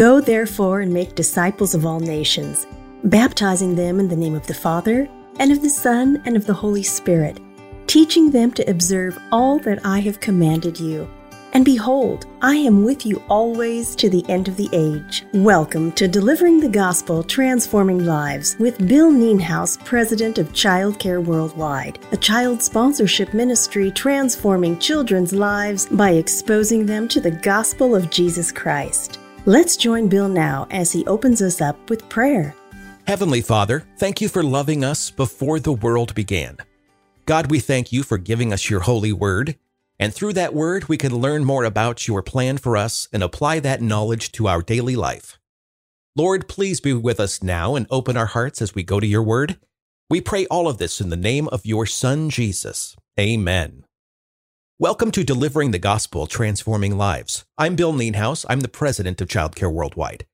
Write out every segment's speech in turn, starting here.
Go therefore and make disciples of all nations, baptizing them in the name of the Father, and of the Son, and of the Holy Spirit, teaching them to observe all that I have commanded you. And behold, I am with you always to the end of the age. Welcome to Delivering the Gospel Transforming Lives with Bill Nienhuis, President of Child Care Worldwide, a child sponsorship ministry transforming children's lives by exposing them to the gospel of Jesus Christ. Let's join Bill now as he opens us up with prayer. Heavenly Father, thank you for loving us before the world began. God, we thank you for giving us your holy word and through that word, we can learn more about your plan for us and apply that knowledge to our daily life. Lord, please be with us now and open our hearts as we go to your word. We pray all of this in the name of your Son, Jesus. Amen. Welcome to Delivering the Gospel Transforming Lives. I'm Bill Nienhuis. I'm the president of Childcare Worldwide.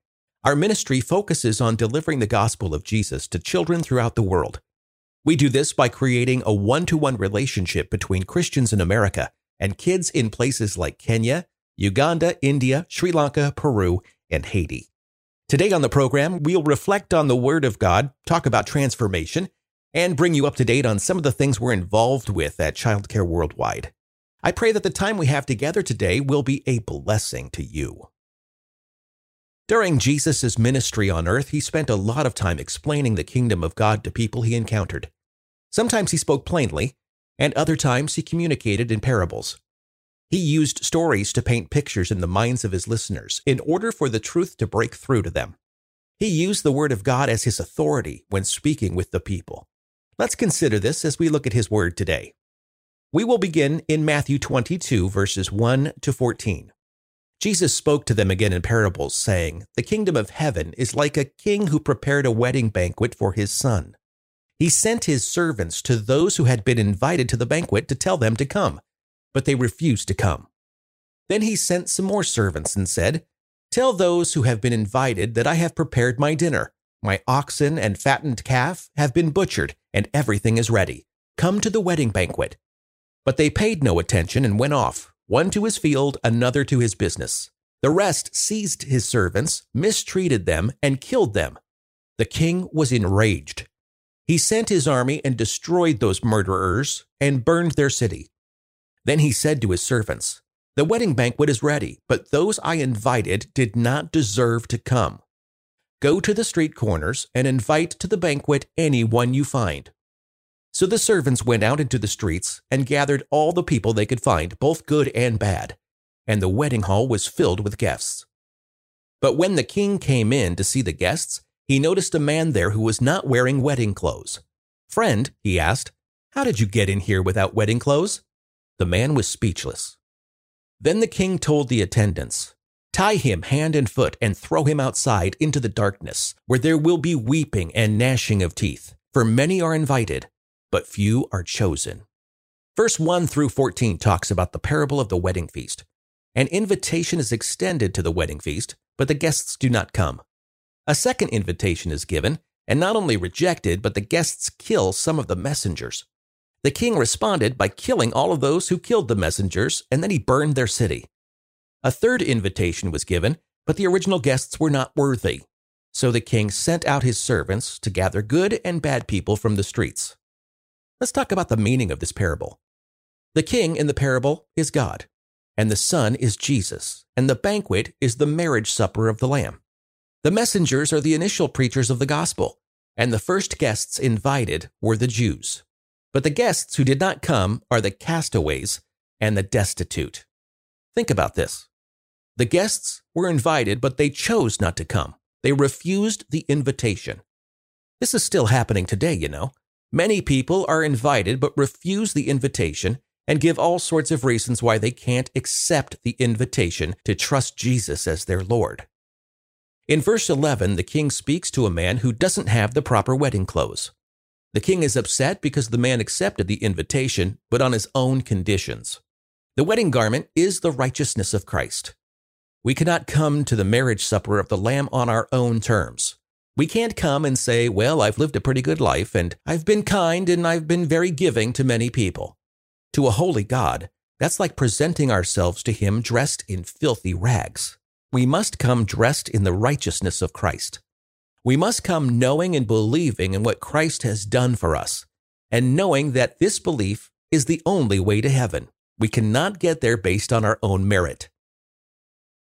Our ministry focuses on delivering the gospel of Jesus to children throughout the world. We do this by creating a one to one relationship between Christians in America and kids in places like Kenya, Uganda, India, Sri Lanka, Peru, and Haiti. Today on the program, we'll reflect on the Word of God, talk about transformation, and bring you up to date on some of the things we're involved with at Childcare Worldwide. I pray that the time we have together today will be a blessing to you. During Jesus' ministry on earth, he spent a lot of time explaining the kingdom of God to people he encountered. Sometimes he spoke plainly, and other times he communicated in parables. He used stories to paint pictures in the minds of his listeners in order for the truth to break through to them. He used the Word of God as his authority when speaking with the people. Let's consider this as we look at his Word today. We will begin in Matthew 22, verses 1 to 14. Jesus spoke to them again in parables, saying, The kingdom of heaven is like a king who prepared a wedding banquet for his son. He sent his servants to those who had been invited to the banquet to tell them to come, but they refused to come. Then he sent some more servants and said, Tell those who have been invited that I have prepared my dinner. My oxen and fattened calf have been butchered, and everything is ready. Come to the wedding banquet. But they paid no attention and went off, one to his field, another to his business. The rest seized his servants, mistreated them, and killed them. The king was enraged he sent his army and destroyed those murderers and burned their city. Then he said to his servants, The wedding banquet is ready, but those I invited did not deserve to come. Go to the street corners and invite to the banquet anyone you find. So the servants went out into the streets and gathered all the people they could find, both good and bad, and the wedding hall was filled with guests. But when the king came in to see the guests, he noticed a man there who was not wearing wedding clothes. Friend, he asked, how did you get in here without wedding clothes? The man was speechless. Then the king told the attendants, Tie him hand and foot and throw him outside into the darkness, where there will be weeping and gnashing of teeth, for many are invited, but few are chosen. Verse 1 through 14 talks about the parable of the wedding feast. An invitation is extended to the wedding feast, but the guests do not come. A second invitation is given, and not only rejected, but the guests kill some of the messengers. The king responded by killing all of those who killed the messengers, and then he burned their city. A third invitation was given, but the original guests were not worthy. So the king sent out his servants to gather good and bad people from the streets. Let's talk about the meaning of this parable. The king in the parable is God, and the son is Jesus, and the banquet is the marriage supper of the Lamb. The messengers are the initial preachers of the gospel, and the first guests invited were the Jews. But the guests who did not come are the castaways and the destitute. Think about this. The guests were invited, but they chose not to come. They refused the invitation. This is still happening today, you know. Many people are invited but refuse the invitation and give all sorts of reasons why they can't accept the invitation to trust Jesus as their Lord. In verse 11, the king speaks to a man who doesn't have the proper wedding clothes. The king is upset because the man accepted the invitation, but on his own conditions. The wedding garment is the righteousness of Christ. We cannot come to the marriage supper of the Lamb on our own terms. We can't come and say, Well, I've lived a pretty good life, and I've been kind, and I've been very giving to many people. To a holy God, that's like presenting ourselves to Him dressed in filthy rags. we must come dressed in the righteousness of Christ. We must come knowing and believing in what Christ has done for us, and knowing that this belief is the only way to heaven. We cannot get there based on our own merit.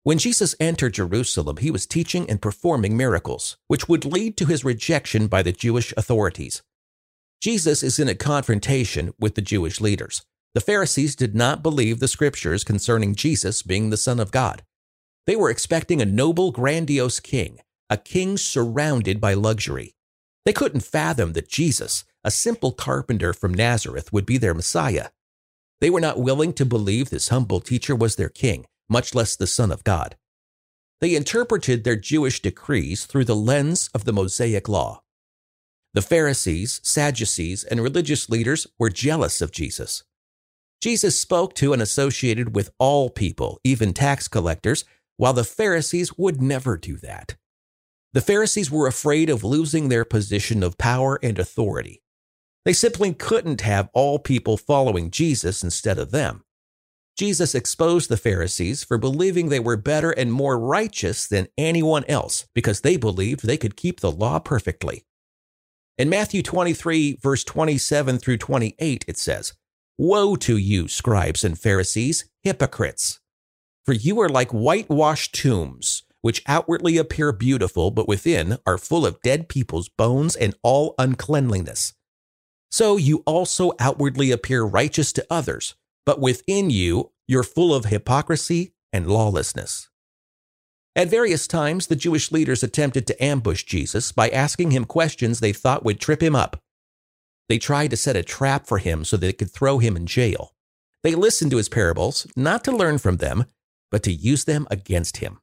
When Jesus entered Jerusalem, he was teaching and performing miracles, which would lead to his rejection by the Jewish authorities. Jesus is in a confrontation with the Jewish leaders. The Pharisees did not believe the scriptures concerning Jesus being the Son of God. They were expecting a noble, grandiose king, a king surrounded by luxury. They couldn't fathom that Jesus, a simple carpenter from Nazareth, would be their Messiah. They were not willing to believe this humble teacher was their king, much less the Son of God. They interpreted their Jewish decrees through the lens of the Mosaic Law. The Pharisees, Sadducees, and religious leaders were jealous of Jesus. Jesus spoke to and associated with all people, even tax collectors, while the Pharisees would never do that. The Pharisees were afraid of losing their position of power and authority. They simply couldn't have all people following Jesus instead of them. Jesus exposed the Pharisees for believing they were better and more righteous than anyone else because they believed they could keep the law perfectly. In Matthew 23, verse 27 through 28, it says, Woe to you, scribes and Pharisees, hypocrites! For you are like whitewashed tombs, which outwardly appear beautiful, but within are full of dead people's bones and all uncleanliness. So you also outwardly appear righteous to others, but within you you're full of hypocrisy and lawlessness. At various times, the Jewish leaders attempted to ambush Jesus by asking him questions they thought would trip him up. They tried to set a trap for him so they could throw him in jail. They listened to his parables, not to learn from them, but to use them against him.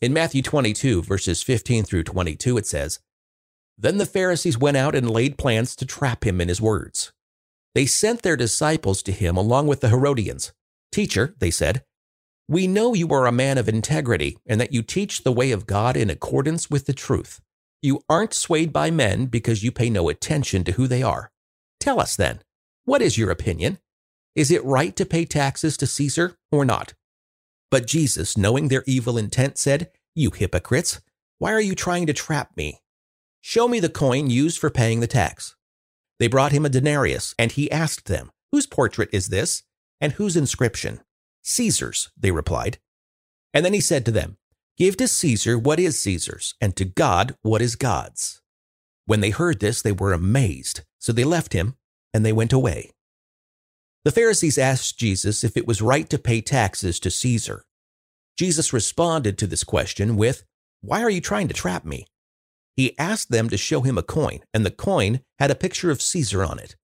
In Matthew 22, verses 15 through 22, it says, Then the Pharisees went out and laid plans to trap him in his words. They sent their disciples to him along with the Herodians. Teacher, they said, we know you are a man of integrity and that you teach the way of God in accordance with the truth. You aren't swayed by men because you pay no attention to who they are. Tell us then, what is your opinion? Is it right to pay taxes to Caesar or not? But Jesus, knowing their evil intent, said, You hypocrites, why are you trying to trap me? Show me the coin used for paying the tax. They brought him a denarius, and he asked them, Whose portrait is this, and whose inscription? Caesar's, they replied. And then he said to them, Give to Caesar what is Caesar's, and to God what is God's. When they heard this, they were amazed, so they left him, and they went away. The Pharisees asked Jesus if it was right to pay taxes to Caesar. Jesus responded to this question with, Why are you trying to trap me? He asked them to show him a coin, and the coin had a picture of Caesar on it.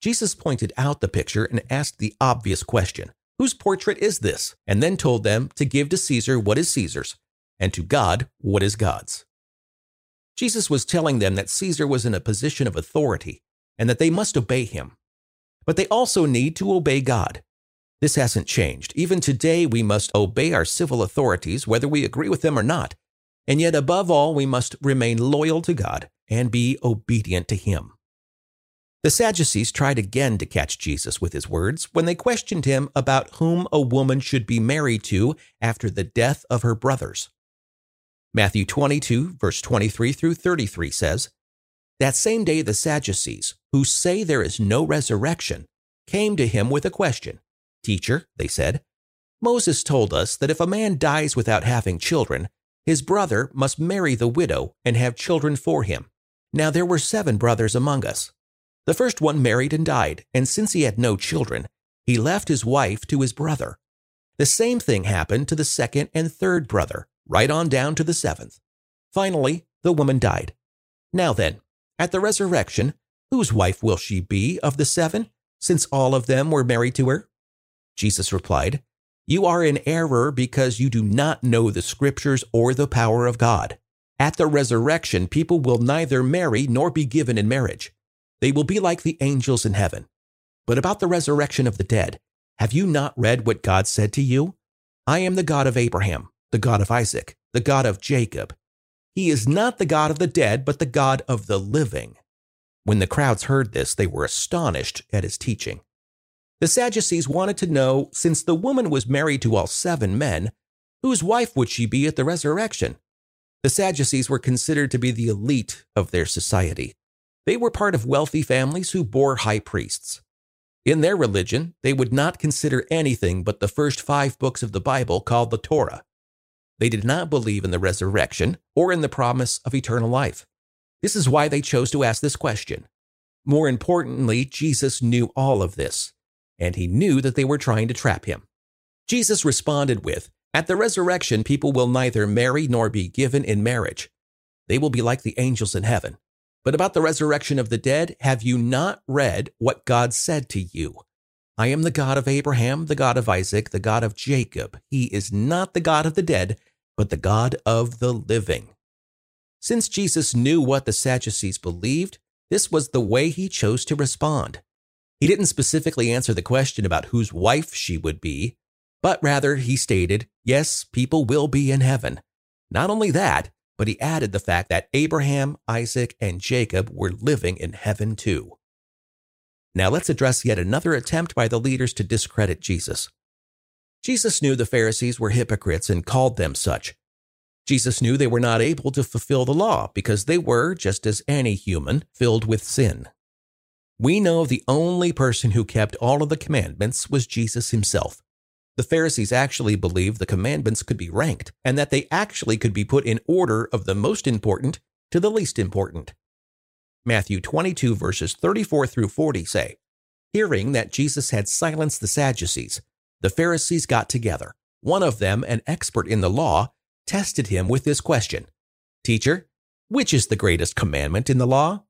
Jesus pointed out the picture and asked the obvious question, Whose portrait is this? and then told them to give to Caesar what is Caesar's, and to God what is God's. Jesus was telling them that Caesar was in a position of authority and that they must obey him. But they also need to obey God. This hasn't changed. Even today, we must obey our civil authorities, whether we agree with them or not. And yet, above all, we must remain loyal to God and be obedient to Him. The Sadducees tried again to catch Jesus with his words when they questioned him about whom a woman should be married to after the death of her brothers. Matthew 22, verse 23 through 33 says, that same day, the Sadducees, who say there is no resurrection, came to him with a question. Teacher, they said, Moses told us that if a man dies without having children, his brother must marry the widow and have children for him. Now there were seven brothers among us. The first one married and died, and since he had no children, he left his wife to his brother. The same thing happened to the second and third brother, right on down to the seventh. Finally, the woman died. Now then, at the resurrection, whose wife will she be of the seven, since all of them were married to her? Jesus replied, You are in error because you do not know the scriptures or the power of God. At the resurrection, people will neither marry nor be given in marriage. They will be like the angels in heaven. But about the resurrection of the dead, have you not read what God said to you? I am the God of Abraham, the God of Isaac, the God of Jacob. He is not the God of the dead, but the God of the living. When the crowds heard this, they were astonished at his teaching. The Sadducees wanted to know since the woman was married to all seven men, Whose wife would she be at the resurrection? The Sadducees were considered to be the elite of their society. They were part of wealthy families who bore high priests. In their religion, they would not consider anything but the first five books of the Bible called the Torah. They did not believe in the resurrection or in the promise of eternal life. This is why they chose to ask this question. More importantly, Jesus knew all of this, and he knew that they were trying to trap him. Jesus responded with, At the resurrection, people will neither marry nor be given in marriage. They will be like the angels in heaven. But about the resurrection of the dead, have you not read what God said to you? I am the God of Abraham, the God of Isaac, the God of Jacob. He is not the God of the dead, but the God of the living. Since Jesus knew what the Sadducees believed, this was the way he chose to respond. He didn't specifically answer the question about whose wife she would be, but rather he stated, Yes, people will be in heaven. Not only that, but he added the fact that Abraham, Isaac, and Jacob were living in heaven too. Now let's address yet another attempt by the leaders to discredit Jesus. Jesus knew the Pharisees were hypocrites and called them such. Jesus knew they were not able to fulfill the law because they were, just as any human, filled with sin. We know the only person who kept all of the commandments was Jesus himself. The Pharisees actually believed the commandments could be ranked and that they actually could be put in order of the most important to the least important. Matthew 22, verses 34 through 40 say, Hearing that Jesus had silenced the Sadducees, the Pharisees got together. One of them, an expert in the law, tested him with this question Teacher, which is the greatest commandment in the law?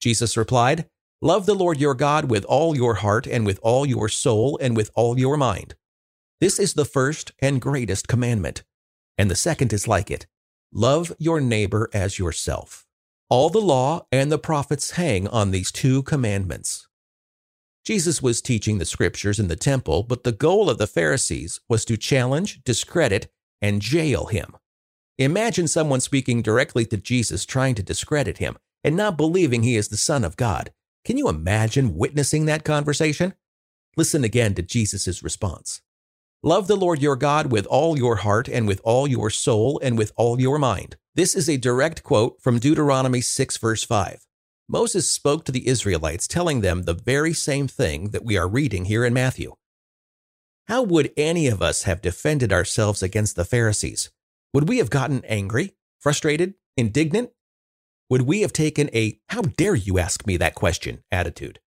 Jesus replied, Love the Lord your God with all your heart and with all your soul and with all your mind. This is the first and greatest commandment. And the second is like it love your neighbor as yourself. All the law and the prophets hang on these two commandments. Jesus was teaching the scriptures in the temple, but the goal of the Pharisees was to challenge, discredit, and jail him. Imagine someone speaking directly to Jesus trying to discredit him and not believing he is the Son of God. Can you imagine witnessing that conversation? Listen again to Jesus' response. Love the Lord your God with all your heart and with all your soul and with all your mind. This is a direct quote from Deuteronomy 6, verse 5. Moses spoke to the Israelites, telling them the very same thing that we are reading here in Matthew. How would any of us have defended ourselves against the Pharisees? Would we have gotten angry, frustrated, indignant? Would we have taken a, how dare you ask me that question attitude?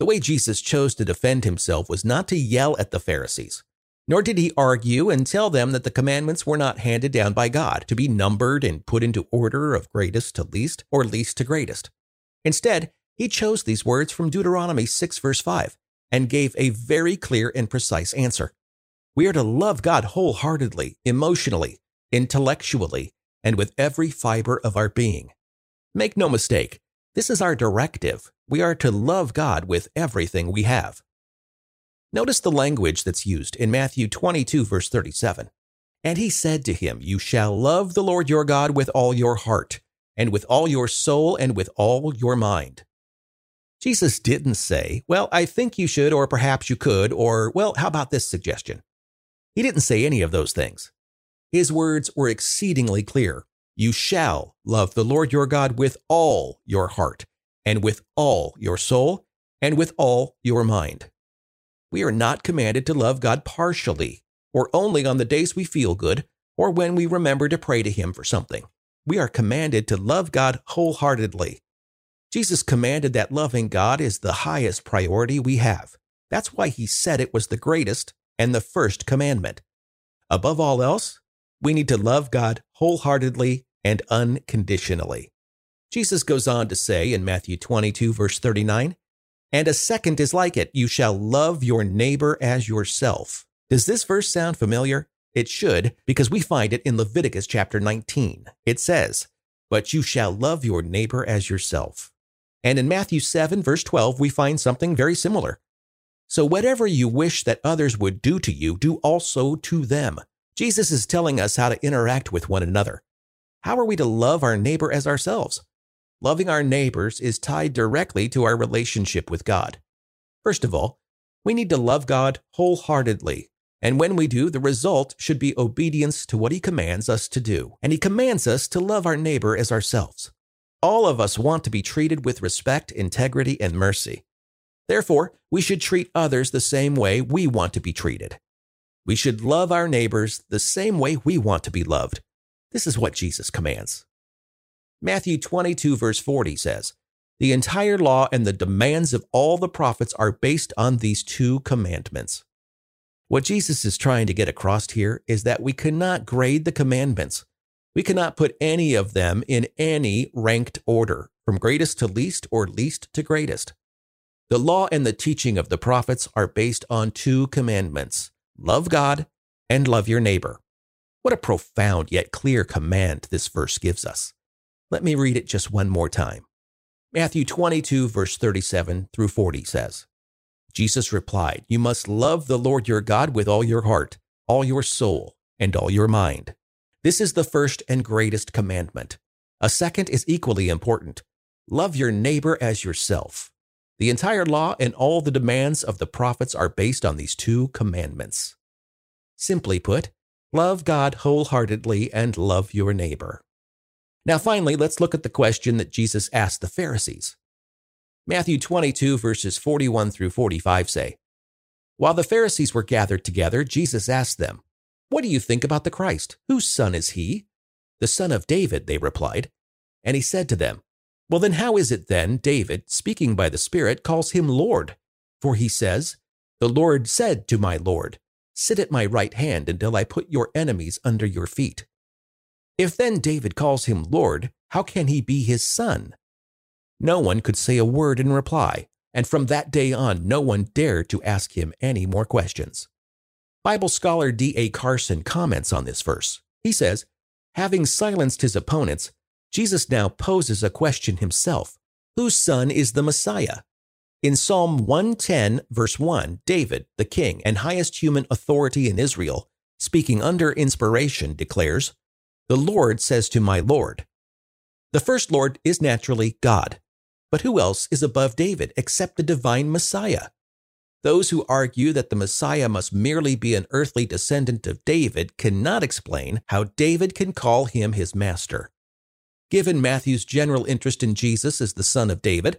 The way Jesus chose to defend himself was not to yell at the Pharisees, nor did he argue and tell them that the commandments were not handed down by God to be numbered and put into order of greatest to least or least to greatest. Instead, he chose these words from Deuteronomy 6, verse 5, and gave a very clear and precise answer. We are to love God wholeheartedly, emotionally, intellectually, and with every fiber of our being. Make no mistake, this is our directive. We are to love God with everything we have. Notice the language that's used in Matthew 22, verse 37. And he said to him, You shall love the Lord your God with all your heart, and with all your soul, and with all your mind. Jesus didn't say, Well, I think you should, or perhaps you could, or, Well, how about this suggestion? He didn't say any of those things. His words were exceedingly clear. You shall love the Lord your God with all your heart, and with all your soul, and with all your mind. We are not commanded to love God partially, or only on the days we feel good, or when we remember to pray to Him for something. We are commanded to love God wholeheartedly. Jesus commanded that loving God is the highest priority we have. That's why He said it was the greatest and the first commandment. Above all else, we need to love God wholeheartedly and unconditionally. Jesus goes on to say in Matthew 22, verse 39, and a second is like it you shall love your neighbor as yourself. Does this verse sound familiar? It should, because we find it in Leviticus chapter 19. It says, But you shall love your neighbor as yourself. And in Matthew 7, verse 12, we find something very similar. So whatever you wish that others would do to you, do also to them. Jesus is telling us how to interact with one another. How are we to love our neighbor as ourselves? Loving our neighbors is tied directly to our relationship with God. First of all, we need to love God wholeheartedly, And when we do, the result should be obedience to what he commands us to do. And he commands us to love our neighbor as ourselves. All of us want to be treated with respect, integrity, and mercy. Therefore, we should treat others the same way we want to be treated. We should love our neighbors the same way we want to be loved. This is what Jesus commands. Matthew 22, verse 40 says, The entire law and the demands of all the prophets are based on these two commandments. What Jesus is trying to get across here is that we cannot grade the commandments. We cannot put any of them in any ranked order, from greatest to least or least to greatest. The law and the teaching of the prophets are based on two commandments love God and love your neighbor. What a profound yet clear command this verse gives us. Let me read it just one more time. Matthew 22, verse 37 through 40 says, Jesus replied, You must love the Lord your God with all your heart, all your soul, and all your mind. This is the first and greatest commandment. A second is equally important love your neighbor as yourself. The entire law and all the demands of the prophets are based on these two commandments. Simply put, love God wholeheartedly and love your neighbor. Now, finally, let's look at the question that Jesus asked the Pharisees. Matthew 22, verses 41 through 45 say, While the Pharisees were gathered together, Jesus asked them, What do you think about the Christ? Whose son is he? The son of David, they replied. And he said to them, well, then, how is it then David, speaking by the Spirit, calls him Lord? For he says, The Lord said to my Lord, Sit at my right hand until I put your enemies under your feet. If then David calls him Lord, how can he be his son? No one could say a word in reply, and from that day on, no one dared to ask him any more questions. Bible scholar D.A. Carson comments on this verse. He says, Having silenced his opponents, Jesus now poses a question himself Whose son is the Messiah? In Psalm 110, verse 1, David, the king and highest human authority in Israel, speaking under inspiration, declares, The Lord says to my Lord. The first Lord is naturally God. But who else is above David except the divine Messiah? Those who argue that the Messiah must merely be an earthly descendant of David cannot explain how David can call him his master. Given Matthew's general interest in Jesus as the son of David,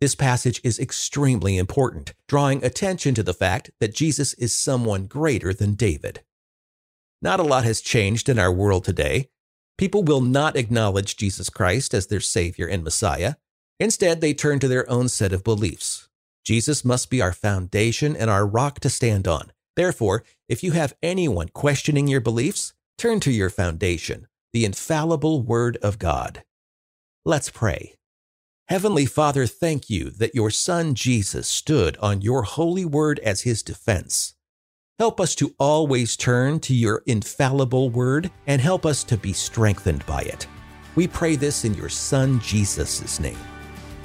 this passage is extremely important, drawing attention to the fact that Jesus is someone greater than David. Not a lot has changed in our world today. People will not acknowledge Jesus Christ as their Savior and Messiah. Instead, they turn to their own set of beliefs. Jesus must be our foundation and our rock to stand on. Therefore, if you have anyone questioning your beliefs, turn to your foundation, the infallible Word of God. Let's pray. Heavenly Father, thank you that your Son Jesus stood on your holy word as his defense. Help us to always turn to your infallible word and help us to be strengthened by it. We pray this in your Son Jesus' name.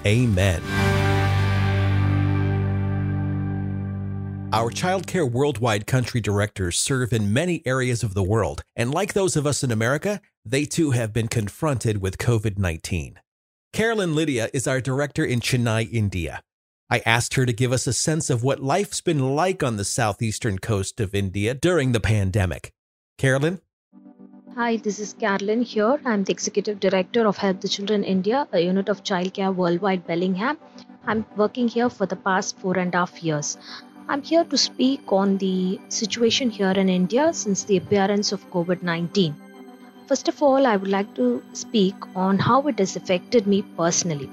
Amen. Our Childcare Worldwide country directors serve in many areas of the world, and like those of us in America, they too have been confronted with COVID 19. Carolyn Lydia is our director in Chennai, India. I asked her to give us a sense of what life's been like on the southeastern coast of India during the pandemic. Carolyn? Hi, this is Carolyn here. I'm the Executive Director of Help the Children India, a unit of childcare worldwide Bellingham. I'm working here for the past four and a half years. I'm here to speak on the situation here in India since the appearance of COVID 19. First of all, I would like to speak on how it has affected me personally.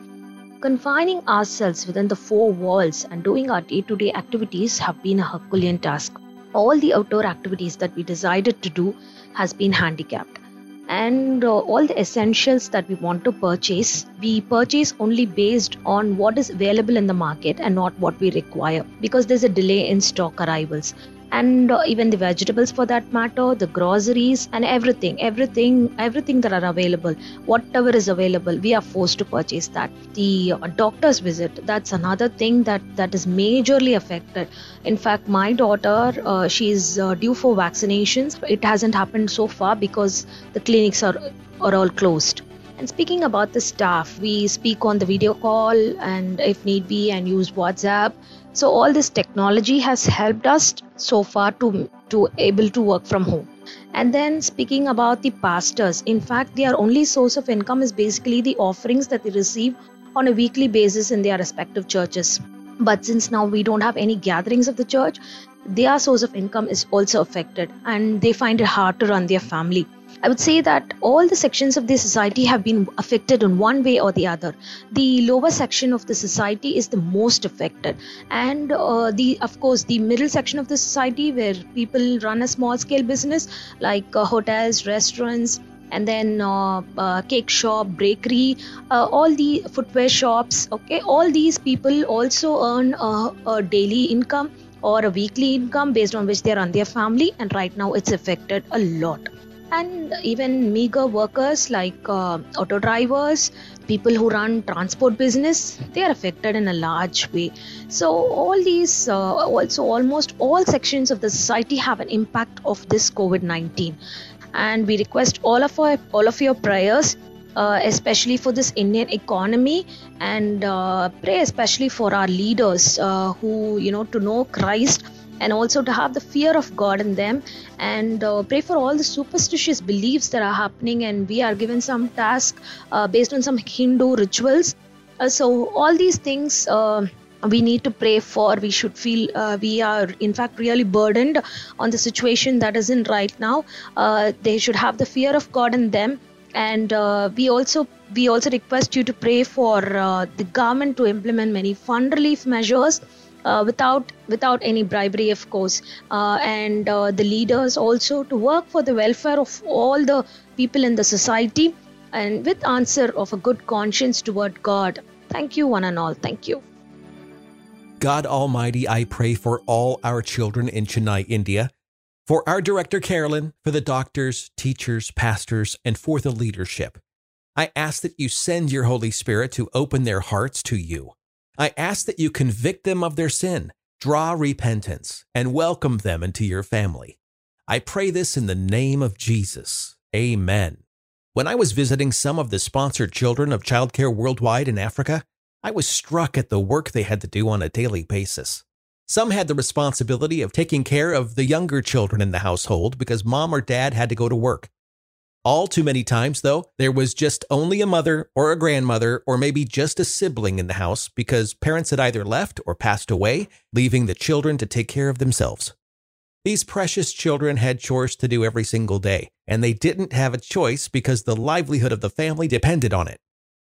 Confining ourselves within the four walls and doing our day to day activities have been a Herculean task. All the outdoor activities that we decided to do has been handicapped and uh, all the essentials that we want to purchase we purchase only based on what is available in the market and not what we require because there's a delay in stock arrivals and uh, even the vegetables for that matter the groceries and everything everything everything that are available whatever is available we are forced to purchase that. The uh, doctor's visit that's another thing that that is majorly affected. In fact my daughter uh, she's uh, due for vaccinations. It hasn't happened so far because the clinics are are all closed. And speaking about the staff, we speak on the video call and if need be and use WhatsApp so all this technology has helped us so far to to able to work from home. And then speaking about the pastors in fact their only source of income is basically the offerings that they receive on a weekly basis in their respective churches. But since now we don't have any gatherings of the church their source of income is also affected and they find it hard to run their family I would say that all the sections of the society have been affected in one way or the other. The lower section of the society is the most affected, and uh, the of course the middle section of the society where people run a small scale business like uh, hotels, restaurants, and then uh, uh, cake shop bakery uh, all the footwear shops okay? All these people also earn a daily income or a weekly income based on which they run their family and right now it's affected a lot and even meager workers like uh, auto drivers people who run transport business they are affected in a large way. So all these uh, also almost all sections of the society have an impact of this covid-19 and we request all of our all of your prayers uh, especially for this Indian economy, and uh, pray especially for our leaders uh, who, you know, to know Christ and also to have the fear of God in them and uh, pray for all the superstitious beliefs that are happening. And we are given some task uh, based on some Hindu rituals. Uh, so, all these things uh, we need to pray for. We should feel uh, we are, in fact, really burdened on the situation that is in right now. Uh, they should have the fear of God in them and uh, we also we also request you to pray for uh, the government to implement many fund relief measures uh, without without any bribery of course. Uh, and uh, the leaders also to work for the welfare of all the people in the society and with answer of a good conscience toward god. Thank you one and all. Thank you. God almighty i pray for all our children in chennai india for our director carolyn for the doctors teachers pastors and for the leadership. I ask that you send your holy spirit to open their hearts to you I ask that you convict them of their sin, draw repentance, and welcome them into your family. I pray this in the name of Jesus. Amen. When I was visiting some of the sponsored children of Childcare Worldwide in Africa, I was struck at the work they had to do on a daily basis. Some had the responsibility of taking care of the younger children in the household because mom or dad had to go to work. All too many times, though, there was just only a mother or a grandmother or maybe just a sibling in the house because parents had either left or passed away, leaving the children to take care of themselves. These precious children had chores to do every single day, and they didn't have a choice because the livelihood of the family depended on it.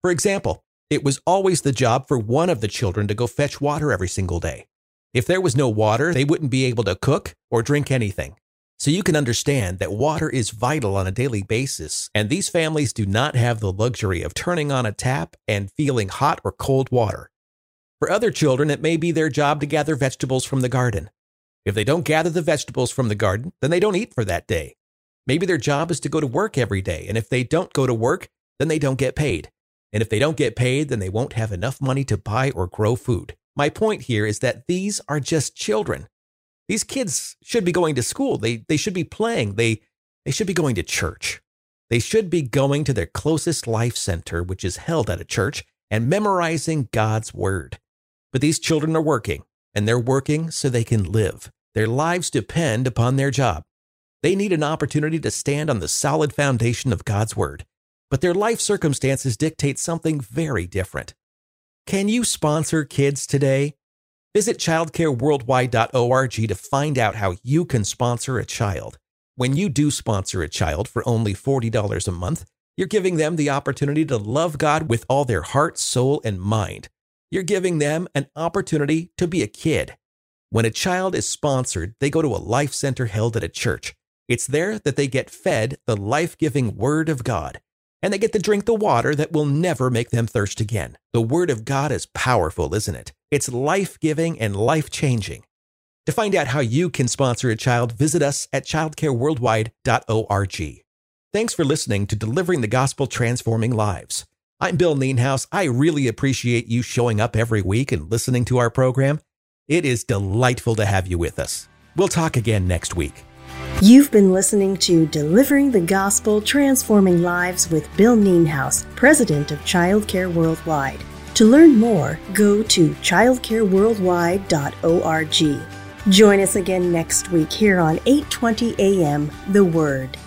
For example, it was always the job for one of the children to go fetch water every single day. If there was no water, they wouldn't be able to cook or drink anything. So you can understand that water is vital on a daily basis, and these families do not have the luxury of turning on a tap and feeling hot or cold water. For other children, it may be their job to gather vegetables from the garden. If they don't gather the vegetables from the garden, then they don't eat for that day. Maybe their job is to go to work every day, and if they don't go to work, then they don't get paid. And if they don't get paid, then they won't have enough money to buy or grow food. My point here is that these are just children. These kids should be going to school. They, they should be playing. They, they should be going to church. They should be going to their closest life center, which is held at a church, and memorizing God's word. But these children are working, and they're working so they can live. Their lives depend upon their job. They need an opportunity to stand on the solid foundation of God's word. But their life circumstances dictate something very different. Can you sponsor kids today? Visit childcareworldwide.org to find out how you can sponsor a child. When you do sponsor a child for only $40 a month, you're giving them the opportunity to love God with all their heart, soul, and mind. You're giving them an opportunity to be a kid. When a child is sponsored, they go to a life center held at a church. It's there that they get fed the life giving Word of God and they get to drink the water that will never make them thirst again. The Word of God is powerful, isn't it? It's life giving and life changing. To find out how you can sponsor a child, visit us at childcareworldwide.org. Thanks for listening to Delivering the Gospel Transforming Lives. I'm Bill Nienhuis. I really appreciate you showing up every week and listening to our program. It is delightful to have you with us. We'll talk again next week. You've been listening to Delivering the Gospel Transforming Lives with Bill Nienhuis, President of Childcare Worldwide. To learn more, go to childcareworldwide.org. Join us again next week here on 8:20 a.m. The Word.